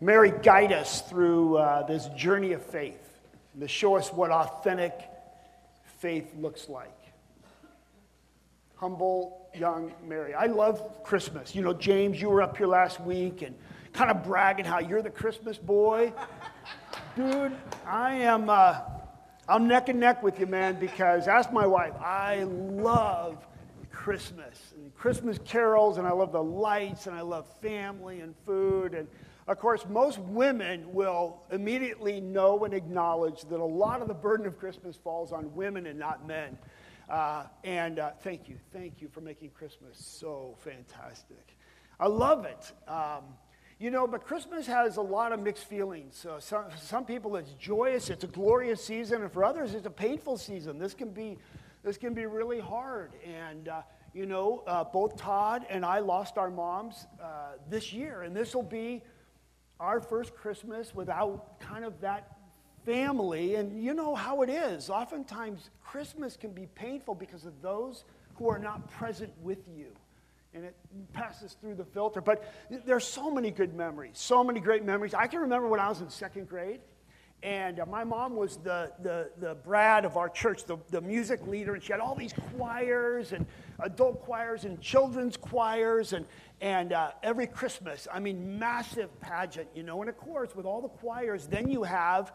Mary guide us through uh, this journey of faith and to show us what authentic faith looks like. Humble young Mary. I love Christmas. You know, James, you were up here last week and kind of bragging how you're the Christmas boy. Dude, I am, uh, I'm neck and neck with you, man, because ask my wife, I love Christmas and Christmas carols, and I love the lights, and I love family and food. And of course, most women will immediately know and acknowledge that a lot of the burden of Christmas falls on women and not men. Uh, and uh, thank you, thank you for making Christmas so fantastic. I love it. Um, you know, but Christmas has a lot of mixed feelings. Uh, some, some people, it's joyous, it's a glorious season, and for others, it's a painful season. This can be, this can be really hard. And, uh, you know, uh, both Todd and I lost our moms this year, and this will be our first Christmas without kind of that family. And you know how it is. Oftentimes, Christmas can be painful because of those who are not present with you and it passes through the filter. But there's so many good memories, so many great memories. I can remember when I was in second grade, and uh, my mom was the, the, the Brad of our church, the, the music leader, and she had all these choirs and adult choirs and children's choirs, and, and uh, every Christmas, I mean, massive pageant, you know. And of course, with all the choirs, then you have.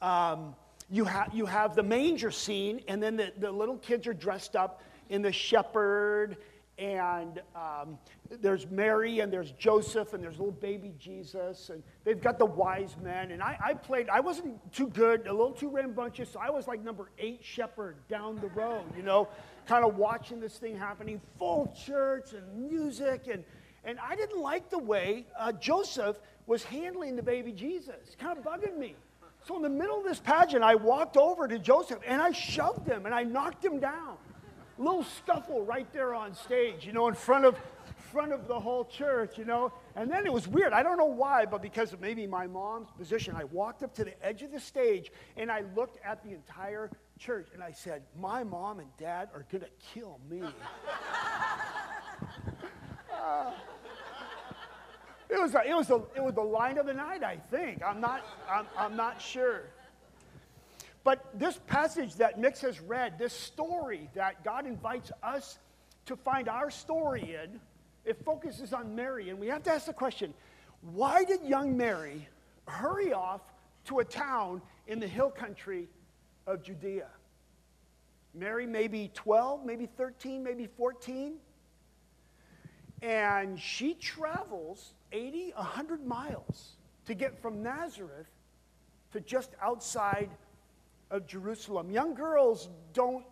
Um, you, ha- you have the manger scene, and then the, the little kids are dressed up in the shepherd and um, there's Mary and there's Joseph and there's little baby Jesus and they've got the wise men. And I, I, played, I wasn't too good, a little too rambunctious, so I was like number eight shepherd down the road, you know, kind of watching this thing happening, full church and music. And, and I didn't like the way uh, Joseph was handling the baby Jesus, kind of bugging me. So in the middle of this pageant, I walked over to Joseph and I shoved him and I knocked him down little scuffle right there on stage, you know, in front of front of the whole church, you know. And then it was weird. I don't know why, but because of maybe my mom's position, I walked up to the edge of the stage and I looked at the entire church and I said, "My mom and dad are going to kill me." it was, a, it, was a, it was the line of the night, I think. I'm not, I'm, I'm not sure. But this passage that Mix has read, this story that God invites us to find our story in, it focuses on Mary. And we have to ask the question why did young Mary hurry off to a town in the hill country of Judea? Mary, maybe 12, maybe 13, maybe 14. And she travels 80, 100 miles to get from Nazareth to just outside of Jerusalem. Young girls don't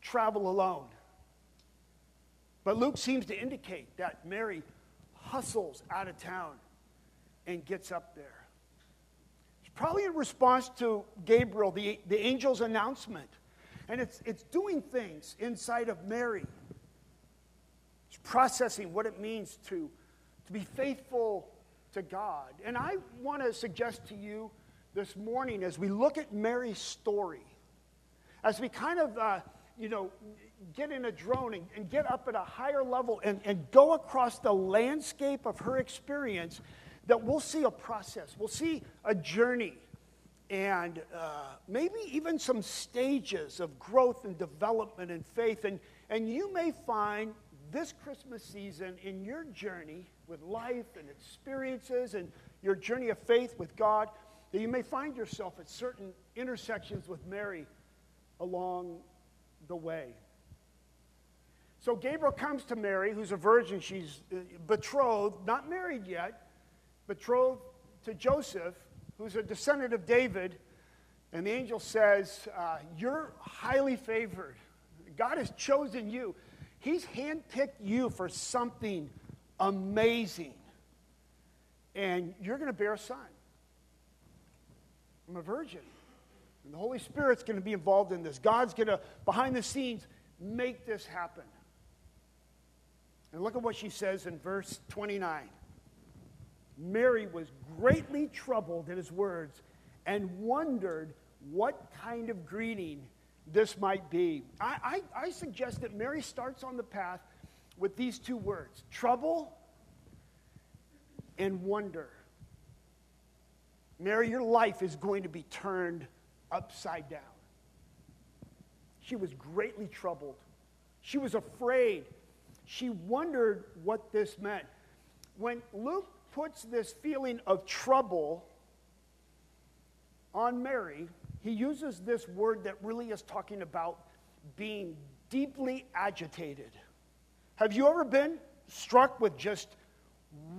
travel alone. But Luke seems to indicate that Mary hustles out of town and gets up there. It's probably in response to Gabriel, the, the angel's announcement. And it's, it's doing things inside of Mary. Processing what it means to, to be faithful to God. And I want to suggest to you this morning as we look at Mary's story, as we kind of, uh, you know, get in a drone and, and, get up at a higher level and, and go across the landscape of her experience, that we'll see a process, we'll see a journey, and uh, maybe even some stages of growth and development and faith. And, and you may find this Christmas season in your journey with life and experiences and your journey of faith with God that you may find yourself at certain intersections with Mary along the way. So Gabriel comes to Mary, who's a virgin. She's uh, betrothed, not married yet, betrothed to Joseph, who's a descendant of David. And the angel says, uh, You're highly favored. God has chosen you. He's handpicked you for something amazing. And you're going to bear a son. I'm a virgin. And the Holy Spirit's going to be involved in this. God's going to, behind the scenes, make this happen. And look at what she says in verse 29. Mary was greatly troubled at his words and wondered what kind of greeting this might be. I, I, I suggest that Mary starts on the path with these two words trouble and wonder. Mary, your life is going to be turned upside down. She was greatly troubled. She was afraid. She wondered what this meant. When Luke puts this feeling of trouble on Mary, he uses this word that really is talking about being deeply agitated. Have you ever been struck with just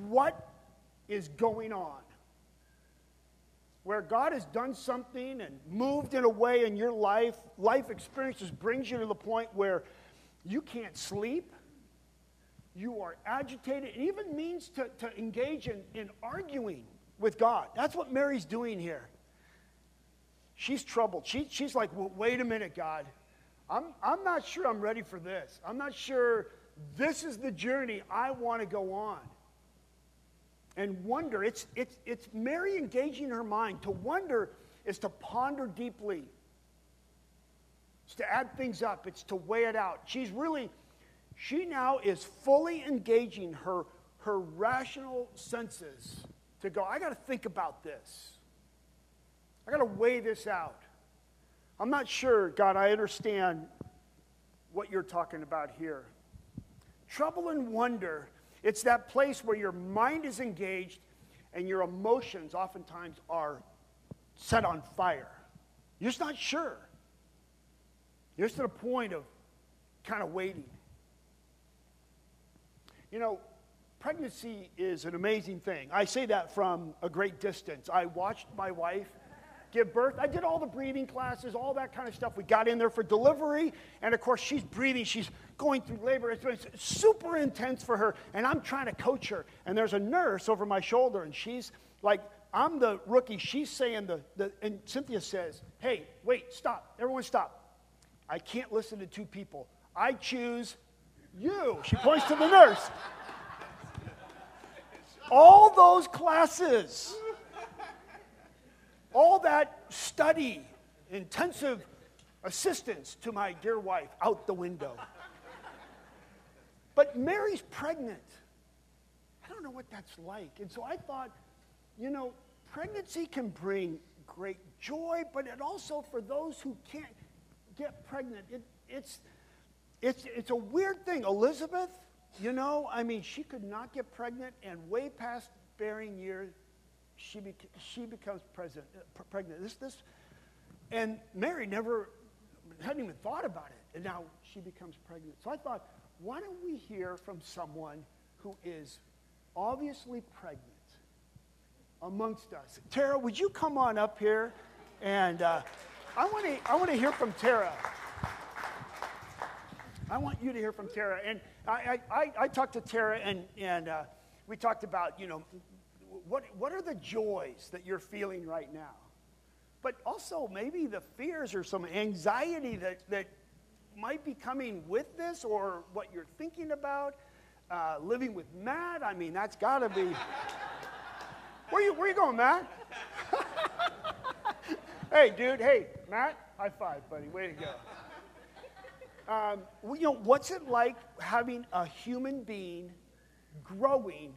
what is going on? Where God has done something and moved in a way in your life, life experiences brings you to the point where you can't sleep, you are agitated. It even means to, to engage in, in arguing with God. That's what Mary's doing here. She's troubled. She, she's like, well, wait a minute, God. I'm, I'm not sure I'm ready for this. I'm not sure this is the journey I want to go on. And wonder, it's, it's, it's Mary engaging her mind. To wonder is to ponder deeply, it's to add things up, it's to weigh it out. She's really, she now is fully engaging her, her rational senses to go, I got to think about this. I got to weigh this out. I'm not sure, God, I understand what you're talking about here. Trouble and wonder, it's that place where your mind is engaged and your emotions oftentimes are set on fire. You're just not sure. You're just at a point of kind of waiting. You know, pregnancy is an amazing thing. I say that from a great distance. I watched my wife give birth. I did all the breathing classes, all that kind of stuff. We got in there for delivery, and of course, she's breathing. She's going through labor. It's, it's super intense for her, and I'm trying to coach her. And there's a nurse over my shoulder, and she's like, I'm the rookie. She's saying the, the and Cynthia says, Hey, wait, stop. Everyone stop. I can't listen to two people. I choose you. She points to the nurse. All those classes, all that study, intensive assistance to my dear wife out the window. But Mary's pregnant. I don't know what that's like. And so I thought, you know, pregnancy can bring great joy, but it also, for those who can't get pregnant, it, it's, it's, it's a weird thing. Elizabeth, you know, I mean, she could not get pregnant, and way past bearing years, she, beca- she becomes uh, pregnant. This, this, and Mary never hadn't even thought about it, and now she becomes pregnant. So I thought, why don't we hear from someone who is obviously pregnant amongst us? Tara, would you come on up here? And uh, I want to I want to hear from Tara. I want you to hear from Tara. And I, I, I talked to Tara, and, and uh, we talked about, you know, what, what are the joys that you're feeling right now? But also maybe the fears or some anxiety that, that might be coming with this or what you're thinking about. Uh, living with Matt, I mean, that's got to be. Where you, where you going, Matt? hey, dude, hey, Matt, high five, buddy. Way to go. Um, you know, what's it like having a human being growing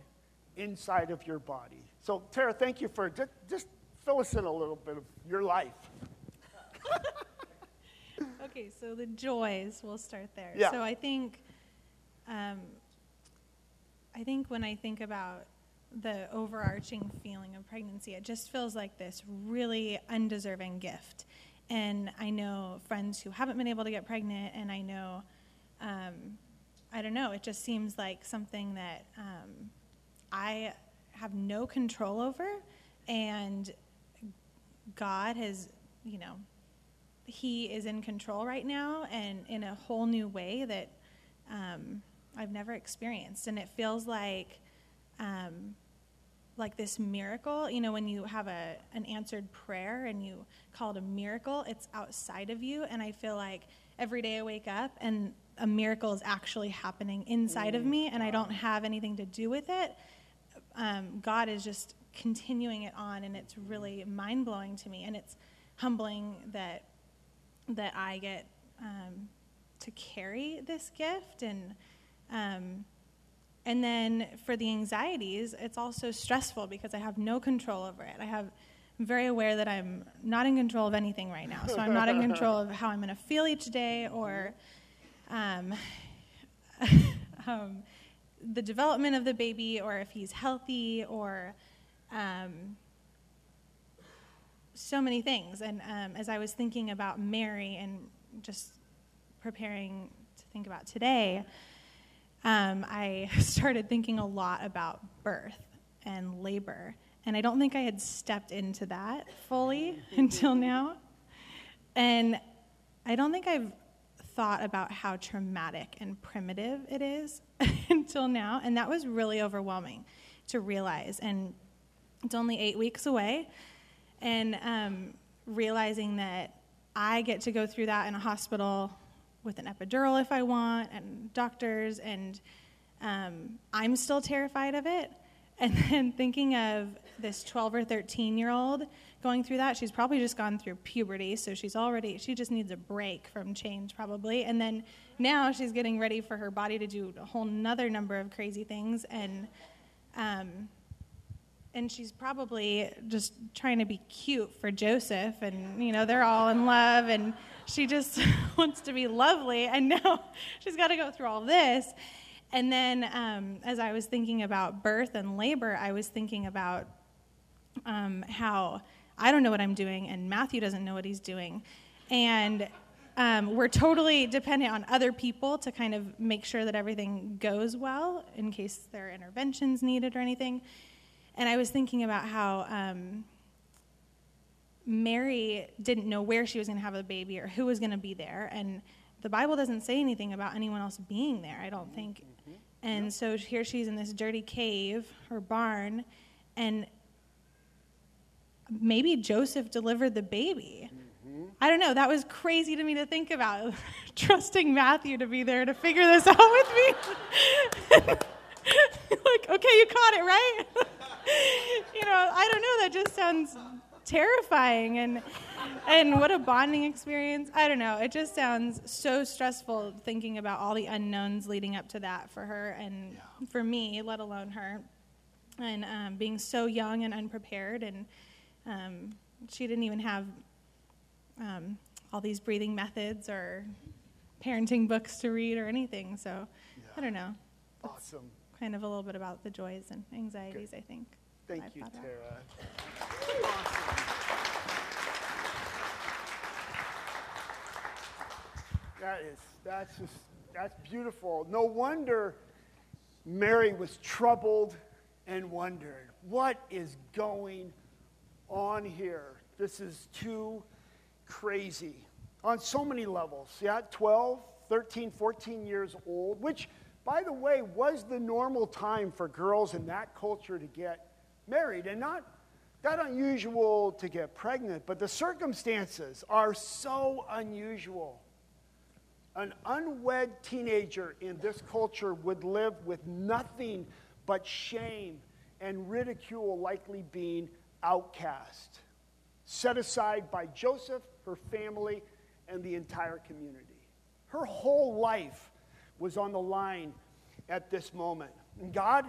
inside of your body? So, Tara, thank you for just, just fill us in a little bit of your life. okay, so the joys, we'll start there. Yeah. So I think, um, I think when I think about the overarching feeling of pregnancy, it just feels like this really undeserving gift. And I know friends who haven't been able to get pregnant, and I know, um, I don't know, it just seems like something that um, I have no control over, and God has, you know, He is in control right now, and in a whole new way that um, I've never experienced. And it feels like, um, like this miracle. You know, when you have a an answered prayer and you call it a miracle, it's outside of you. And I feel like every day I wake up and a miracle is actually happening inside of me, and I don't have anything to do with it. Um, God is just continuing it on, and it's really mind blowing to me, and it's humbling that that I get um, to carry this gift and. Um, and then for the anxieties, it's also stressful because I have no control over it. I have I'm very aware that I'm not in control of anything right now. So I'm not in control of how I'm going to feel each day or um, um, the development of the baby or if he's healthy or um, so many things. And um, as I was thinking about Mary and just preparing to think about today, um, I started thinking a lot about birth and labor. And I don't think I had stepped into that fully until now. And I don't think I've thought about how traumatic and primitive it is until now. And that was really overwhelming to realize. And it's only eight weeks away. And um, realizing that I get to go through that in a hospital with an epidural if I want, and doctors, and um, I'm still terrified of it. And then thinking of this 12 or 13 year old going through that, she's probably just gone through puberty, so she's already, she just needs a break from change probably. And then now she's getting ready for her body to do a whole nother number of crazy things. And, um, and she's probably just trying to be cute for Joseph, and you know they're all in love, and she just wants to be lovely, and now she's got to go through all this. And then, um, as I was thinking about birth and labor, I was thinking about um, how I don't know what I'm doing, and Matthew doesn't know what he's doing, and um, we're totally dependent on other people to kind of make sure that everything goes well in case there are interventions needed or anything. And I was thinking about how um, Mary didn't know where she was going to have a baby or who was going to be there. And the Bible doesn't say anything about anyone else being there, I don't think. Mm-hmm. And so here she's in this dirty cave or barn, and maybe Joseph delivered the baby. Mm-hmm. I don't know. That was crazy to me to think about. Trusting Matthew to be there to figure this out with me. like, okay, you caught it, right? you know, I don't know. That just sounds terrifying and and what a bonding experience. I don't know. It just sounds so stressful thinking about all the unknowns leading up to that for her and yeah. for me, let alone her. And um, being so young and unprepared, and um, she didn't even have um, all these breathing methods or parenting books to read or anything. So yeah. I don't know. Awesome kind of a little bit about the joys and anxieties, Good. I think. Thank you, Tara. That is, that's just, that's beautiful. No wonder Mary was troubled and wondered, what is going on here? This is too crazy on so many levels. Yeah, 12, 13, 14 years old, which by the way, was the normal time for girls in that culture to get married and not that unusual to get pregnant, but the circumstances are so unusual. An unwed teenager in this culture would live with nothing but shame and ridicule, likely being outcast, set aside by Joseph, her family, and the entire community. Her whole life was on the line at this moment. And God,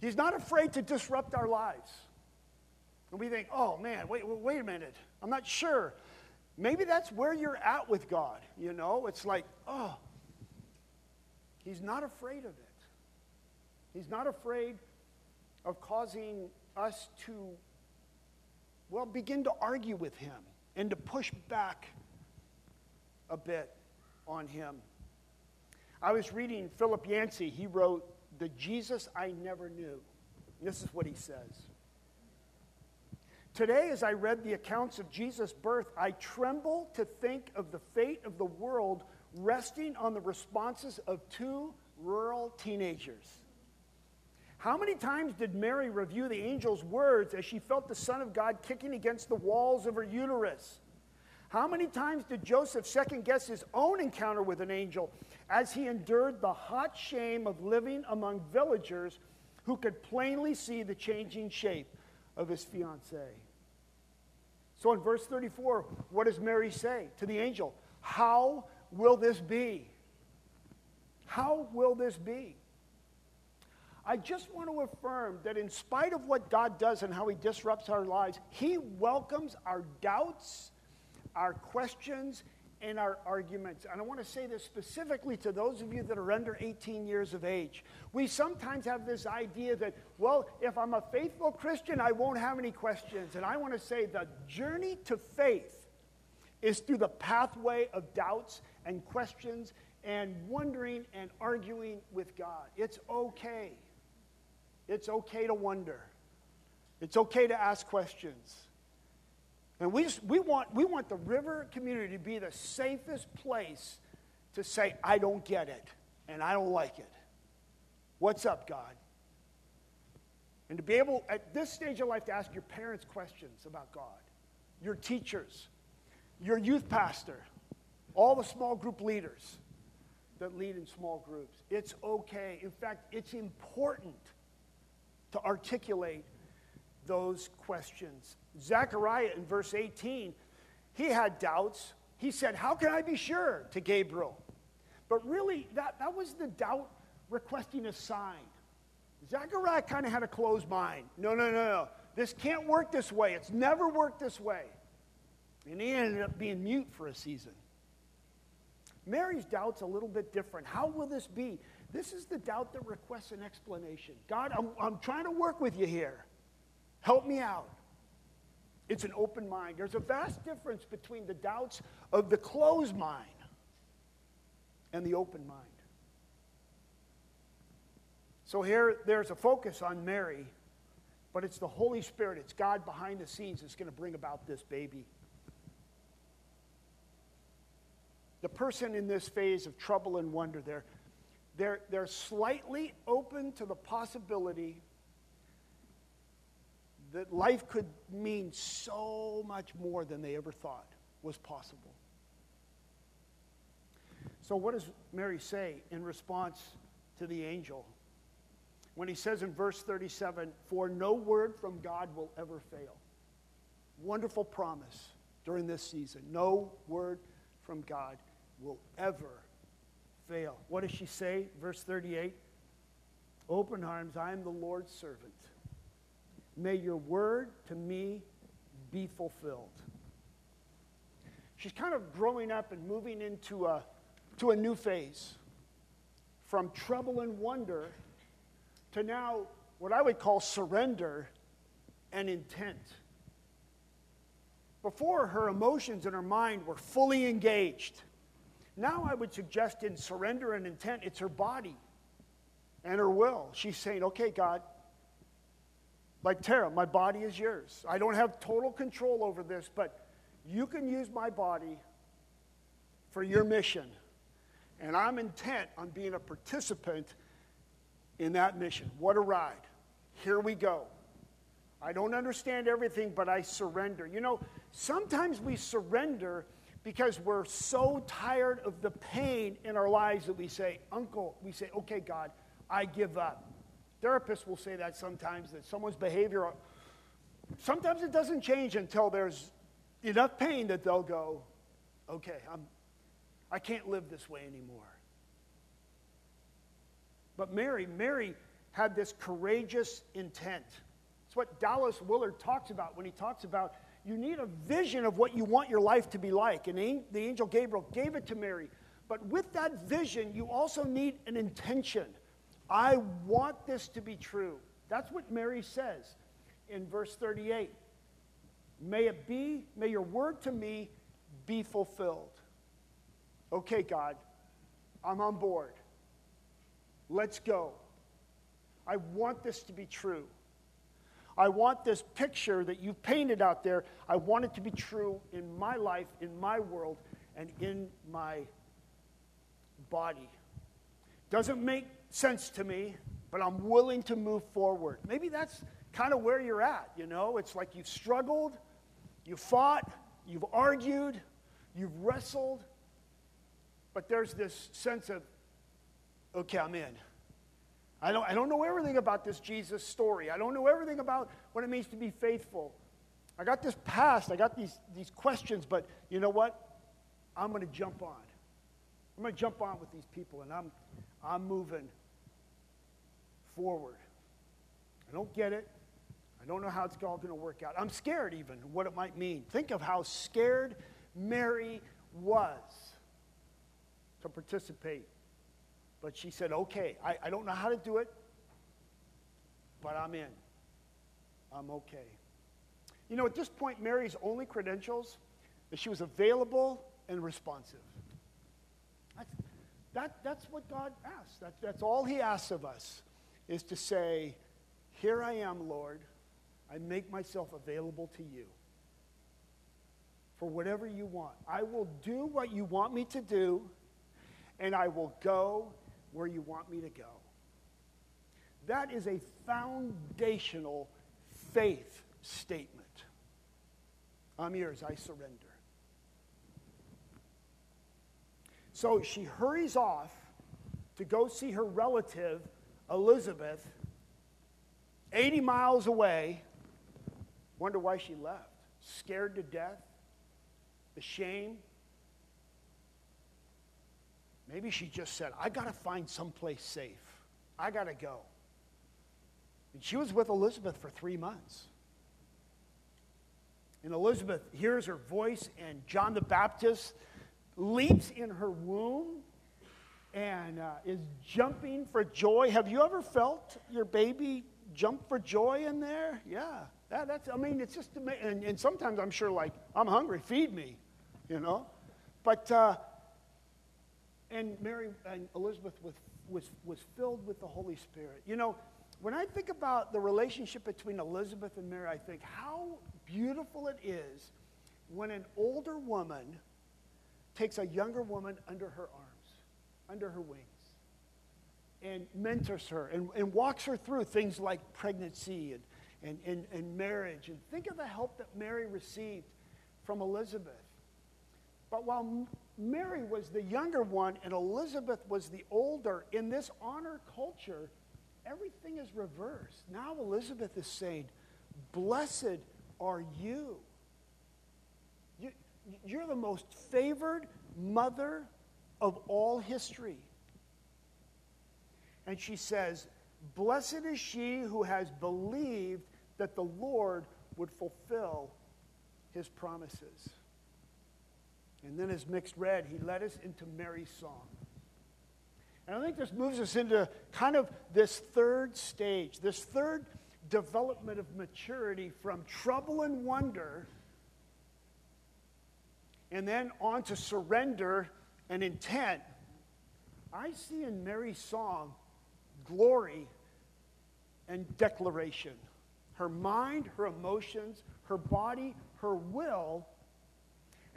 He's not afraid to disrupt our lives. And we think, oh man, wait, wait a minute. I'm not sure. Maybe that's where you're at with God. You know, it's like, oh, He's not afraid of it. He's not afraid of causing us to, well, begin to argue with Him and to push back a bit on Him. I was reading Philip Yancey. He wrote, The Jesus I Never Knew. This is what he says. Today, as I read the accounts of Jesus' birth, I tremble to think of the fate of the world resting on the responses of two rural teenagers. How many times did Mary review the angel's words as she felt the Son of God kicking against the walls of her uterus? How many times did Joseph second guess his own encounter with an angel as he endured the hot shame of living among villagers who could plainly see the changing shape of his fiancee? So in verse 34, what does Mary say to the angel? How will this be? How will this be? I just want to affirm that in spite of what God does and how He disrupts our lives, He welcomes our doubts, our questions, and our arguments. And I want to say this specifically to those of you that are under 18 years of age. We sometimes have this idea that, well, if I'm a faithful Christian, I won't have any questions. And I want to say the journey to faith is through the pathway of doubts and questions and wondering and arguing with God. It's okay. It's okay to wonder. It's okay to ask questions. And we, just, we, want, we want the river community to be the safest place to say, I don't get it and I don't like it. What's up, God? And to be able, at this stage of life, to ask your parents questions about God, your teachers, your youth pastor, all the small group leaders that lead in small groups. It's okay. In fact, it's important to articulate those questions. Zechariah in verse 18, he had doubts. He said, How can I be sure to Gabriel? But really, that, that was the doubt requesting a sign. Zechariah kind of had a closed mind. No, no, no, no. This can't work this way. It's never worked this way. And he ended up being mute for a season. Mary's doubt's a little bit different. How will this be? This is the doubt that requests an explanation. God, I'm, I'm trying to work with you here. Help me out. It's an open mind. There's a vast difference between the doubts of the closed mind and the open mind. So here, there's a focus on Mary, but it's the Holy Spirit, it's God behind the scenes that's going to bring about this baby. The person in this phase of trouble and wonder, they're, they're, they're slightly open to the possibility that life could mean so much more than they ever thought was possible. So, what does Mary say in response to the angel? When he says in verse 37, For no word from God will ever fail. Wonderful promise during this season. No word from God will ever fail. What does she say? Verse 38 Open arms, I am the Lord's servant. May your word to me be fulfilled. She's kind of growing up and moving into a, to a new phase from trouble and wonder to now what I would call surrender and intent. Before, her emotions and her mind were fully engaged. Now, I would suggest in surrender and intent, it's her body and her will. She's saying, okay, God, like Tara, my body is yours. I don't have total control over this, but you can use my body for your mission. And I'm intent on being a participant in that mission. What a ride. Here we go. I don't understand everything, but I surrender. You know, sometimes we surrender because we're so tired of the pain in our lives that we say, Uncle, we say, okay, God, I give up. Therapists will say that sometimes, that someone's behavior, sometimes it doesn't change until there's enough pain that they'll go, okay, I'm, I can't live this way anymore. But Mary, Mary had this courageous intent. It's what Dallas Willard talks about when he talks about you need a vision of what you want your life to be like. And the angel Gabriel gave it to Mary. But with that vision, you also need an intention. I want this to be true. That's what Mary says in verse 38. May it be, may your word to me be fulfilled. Okay, God, I'm on board. Let's go. I want this to be true. I want this picture that you've painted out there, I want it to be true in my life, in my world, and in my body. Doesn't make sense to me, but I'm willing to move forward. Maybe that's kind of where you're at, you know? It's like you've struggled, you've fought, you've argued, you've wrestled, but there's this sense of, okay, I'm in. I don't, I don't know everything about this Jesus story. I don't know everything about what it means to be faithful. I got this past, I got these, these questions, but you know what? I'm going to jump on. I'm going to jump on with these people, and I'm, I'm moving forward. I don't get it. I don't know how it's all going to work out. I'm scared, even, what it might mean. Think of how scared Mary was to participate. But she said, okay, I, I don't know how to do it, but I'm in. I'm okay. You know, at this point, Mary's only credentials is she was available and responsive. That's, that, that's what God asks. That, that's all He asks of us, is to say, Here I am, Lord. I make myself available to you for whatever you want. I will do what you want me to do, and I will go where you want me to go. That is a foundational faith statement. I'm yours, I surrender. So she hurries off to go see her relative, Elizabeth, 80 miles away. Wonder why she left. Scared to death? The shame? Maybe she just said, I got to find someplace safe. I got to go. And she was with Elizabeth for three months. And Elizabeth hears her voice, and John the Baptist leaps in her womb and uh, is jumping for joy. Have you ever felt your baby jump for joy in there? Yeah. That, that's, I mean, it's just amazing. And, and, sometimes I'm sure, like, I'm hungry, feed me, you know? But, uh, and Mary and Elizabeth was, was, was filled with the Holy Spirit. You know, when I think about the relationship between Elizabeth and Mary, I think how beautiful it is when an older woman takes a younger woman under her arms, under her wings, and mentors her and, and walks her through things like pregnancy and, and, and, and marriage. And think of the help that Mary received from Elizabeth. But while Mary was the younger one and Elizabeth was the older, in this honor culture, everything is reversed. Now Elizabeth is saying, Blessed are you. you you're the most favored mother of all history. And she says, Blessed is she who has believed that the Lord would fulfill his promises. And then, as mixed read, he led us into Mary's song. And I think this moves us into kind of this third stage, this third development of maturity from trouble and wonder, and then on to surrender and intent. I see in Mary's song glory and declaration. Her mind, her emotions, her body, her will.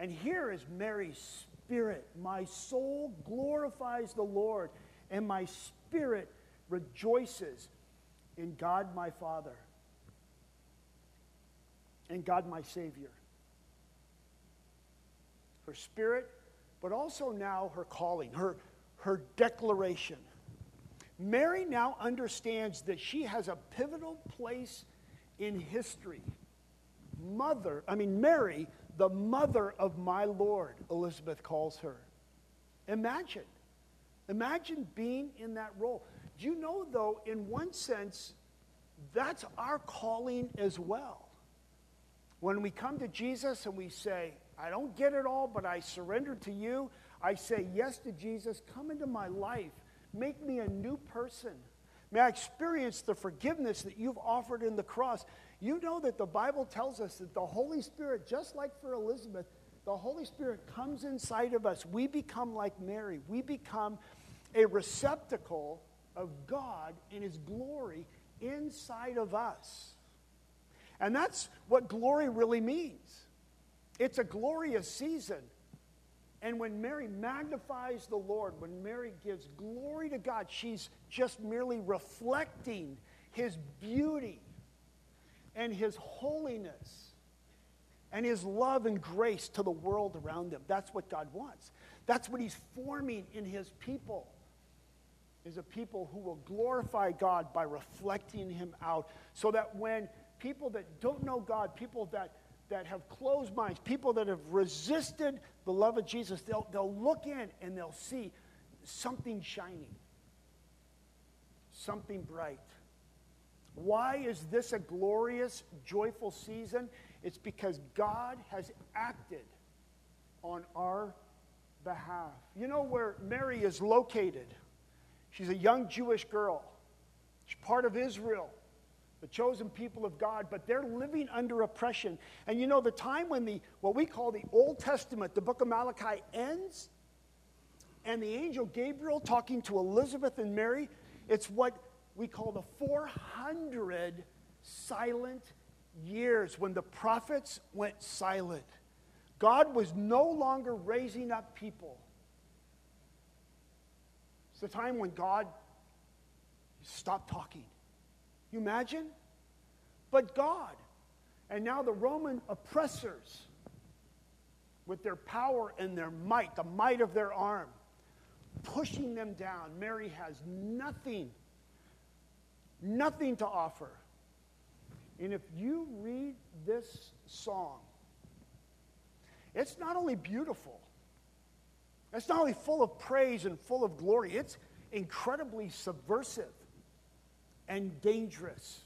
And here is Mary's spirit. My soul glorifies the Lord, and my spirit rejoices in God my Father and God my Savior. Her spirit, but also now her calling, her, her declaration. Mary now understands that she has a pivotal place in history. Mother, I mean, Mary, the mother of my Lord, Elizabeth calls her. Imagine. Imagine being in that role. Do you know, though, in one sense, that's our calling as well. When we come to Jesus and we say, I don't get it all, but I surrender to you, I say yes to Jesus, come into my life, make me a new person. May I experience the forgiveness that you've offered in the cross. You know that the Bible tells us that the Holy Spirit, just like for Elizabeth, the Holy Spirit comes inside of us. We become like Mary. We become a receptacle of God and His glory inside of us. And that's what glory really means. It's a glorious season. And when Mary magnifies the Lord, when Mary gives glory to God, she's just merely reflecting His beauty and His holiness and His love and grace to the world around them. That's what God wants. That's what He's forming in His people is a people who will glorify God by reflecting Him out so that when people that don't know God, people that, that have closed minds, people that have resisted the love of Jesus, they'll, they'll look in and they'll see something shining, something bright Why is this a glorious, joyful season? It's because God has acted on our behalf. You know where Mary is located? She's a young Jewish girl. She's part of Israel, the chosen people of God, but they're living under oppression. And you know, the time when the what we call the Old Testament, the book of Malachi ends, and the angel Gabriel talking to Elizabeth and Mary, it's what we call the 400 silent years when the prophets went silent. God was no longer raising up people. It's the time when God stopped talking. You imagine? But God. And now the Roman oppressors, with their power and their might, the might of their arm, pushing them down. Mary has nothing, nothing to offer. And if you read this song, it's not only beautiful, it's not only full of praise and full of glory, it's incredibly subversive and dangerous.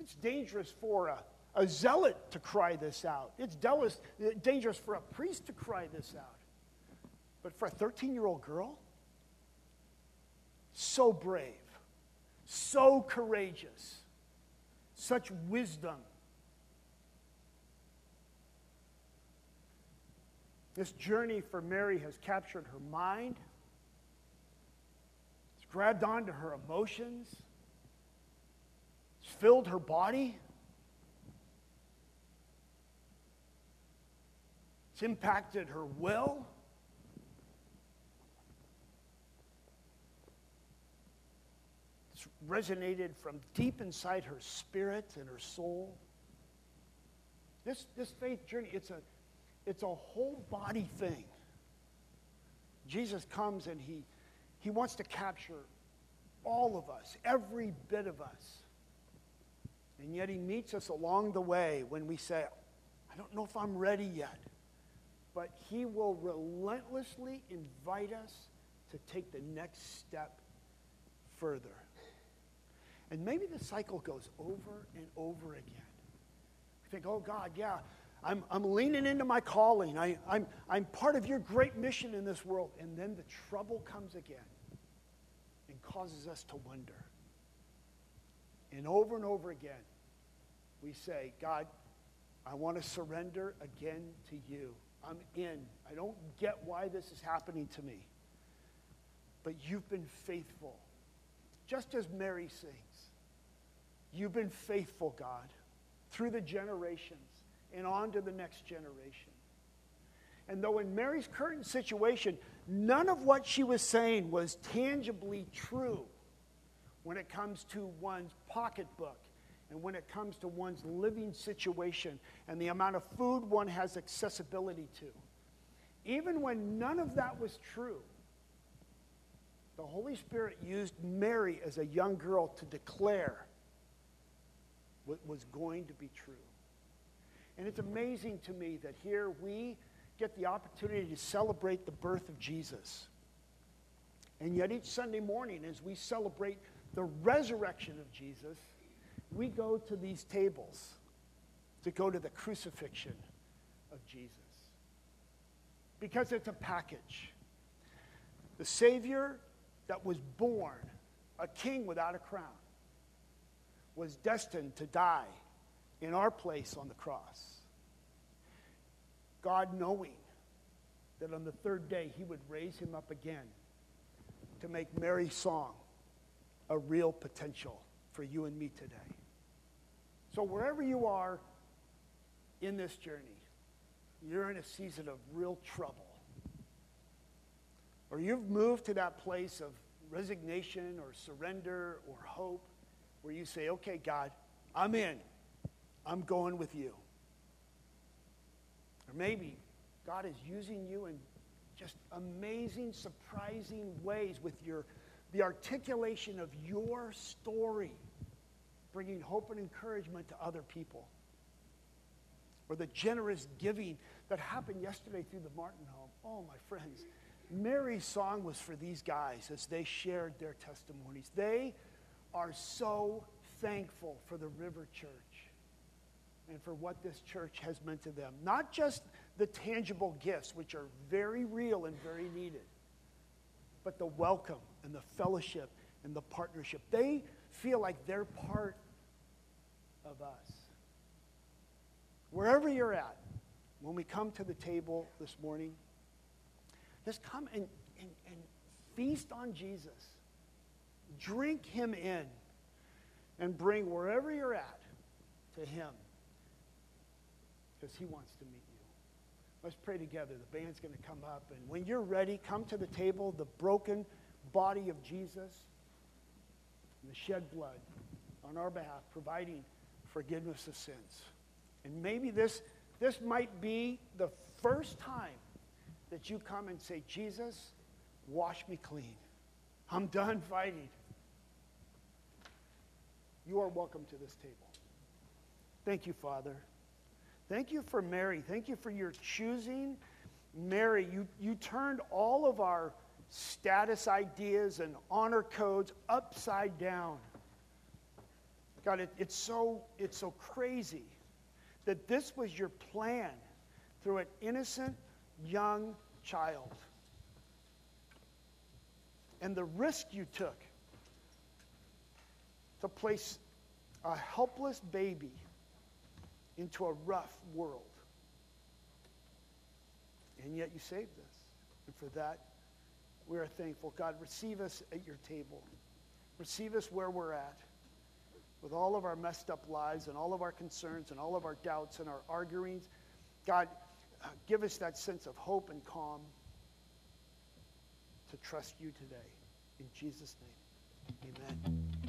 It's dangerous for a, a zealot to cry this out. It's dangerous for a priest to cry this out. But for a 13 year old girl, so brave, so courageous, such wisdom. This journey for Mary has captured her mind, it's grabbed onto her emotions, it's filled her body. It's impacted her will. Resonated from deep inside her spirit and her soul. This, this faith journey, it's a, it's a whole body thing. Jesus comes and he, he wants to capture all of us, every bit of us. And yet he meets us along the way when we say, I don't know if I'm ready yet. But he will relentlessly invite us to take the next step further. And maybe the cycle goes over and over again. We think, oh God, yeah, I'm, I'm leaning into my calling. I, I'm, I'm part of your great mission in this world. And then the trouble comes again and causes us to wonder. And over and over again, we say, God, I want to surrender again to you. I'm in. I don't get why this is happening to me. But you've been faithful. Just as Mary sings. You've been faithful, God, through the generations and on to the next generation. And though in Mary's current situation, none of what she was saying was tangibly true when it comes to one's pocketbook and when it comes to one's living situation and the amount of food one has accessibility to. Even when none of that was true, the Holy Spirit used Mary as a young girl to declare was going to be true. And it's amazing to me that here we get the opportunity to celebrate the birth of Jesus. And yet, each Sunday morning, as we celebrate the resurrection of Jesus, we go to these tables to go to the crucifixion of Jesus. Because it's a package. The Savior that was born, a king without a crown was destined to die in our place on the cross. God knowing that on the third day he would raise him up again to make Mary's song a real potential for you and me today. So, wherever you are in this journey, you're in a season of real trouble, or you've moved to that place of resignation or surrender or hope, where you say, okay, God, I'm in. I'm going with you. Or maybe God is using you in just amazing, surprising ways with your, the articulation of your story, bringing hope and encouragement to other people. Or the generous giving that happened yesterday through the Martin home. Oh, my friends, Mary's song was for these guys as they shared their testimonies. They are so thankful for the River Church and for what this church has meant to them. Not just the tangible gifts, which are very real and very needed, but the welcome and the fellowship and the partnership. They feel like they're part of us. Wherever you're at, when we come to the table this morning, just come and, and, and feast on Jesus. Drink him in and bring wherever you're at to him because he wants to meet you. Let's pray together. The band's going to come up. And when you're ready, come to the table, the broken body of Jesus and the shed blood on our behalf, providing forgiveness of sins. And maybe this, this might be the first time that you come and say, Jesus, wash me clean. I'm done fighting. You are welcome to this table. Thank you, Father. Thank you for Mary. Thank you for your choosing Mary. You, you turned all of our status ideas and honor codes upside down. God, it, it's, so, it's so crazy that this was your plan through an innocent young child. And the risk you took to place a helpless baby into a rough world. And yet you saved us. And for that, we are thankful. God, receive us at your table. Receive us where we're at with all of our messed up lives and all of our concerns and all of our doubts and our arguings. God, uh, give us that sense of hope and calm to trust you today. In Jesus' name, amen.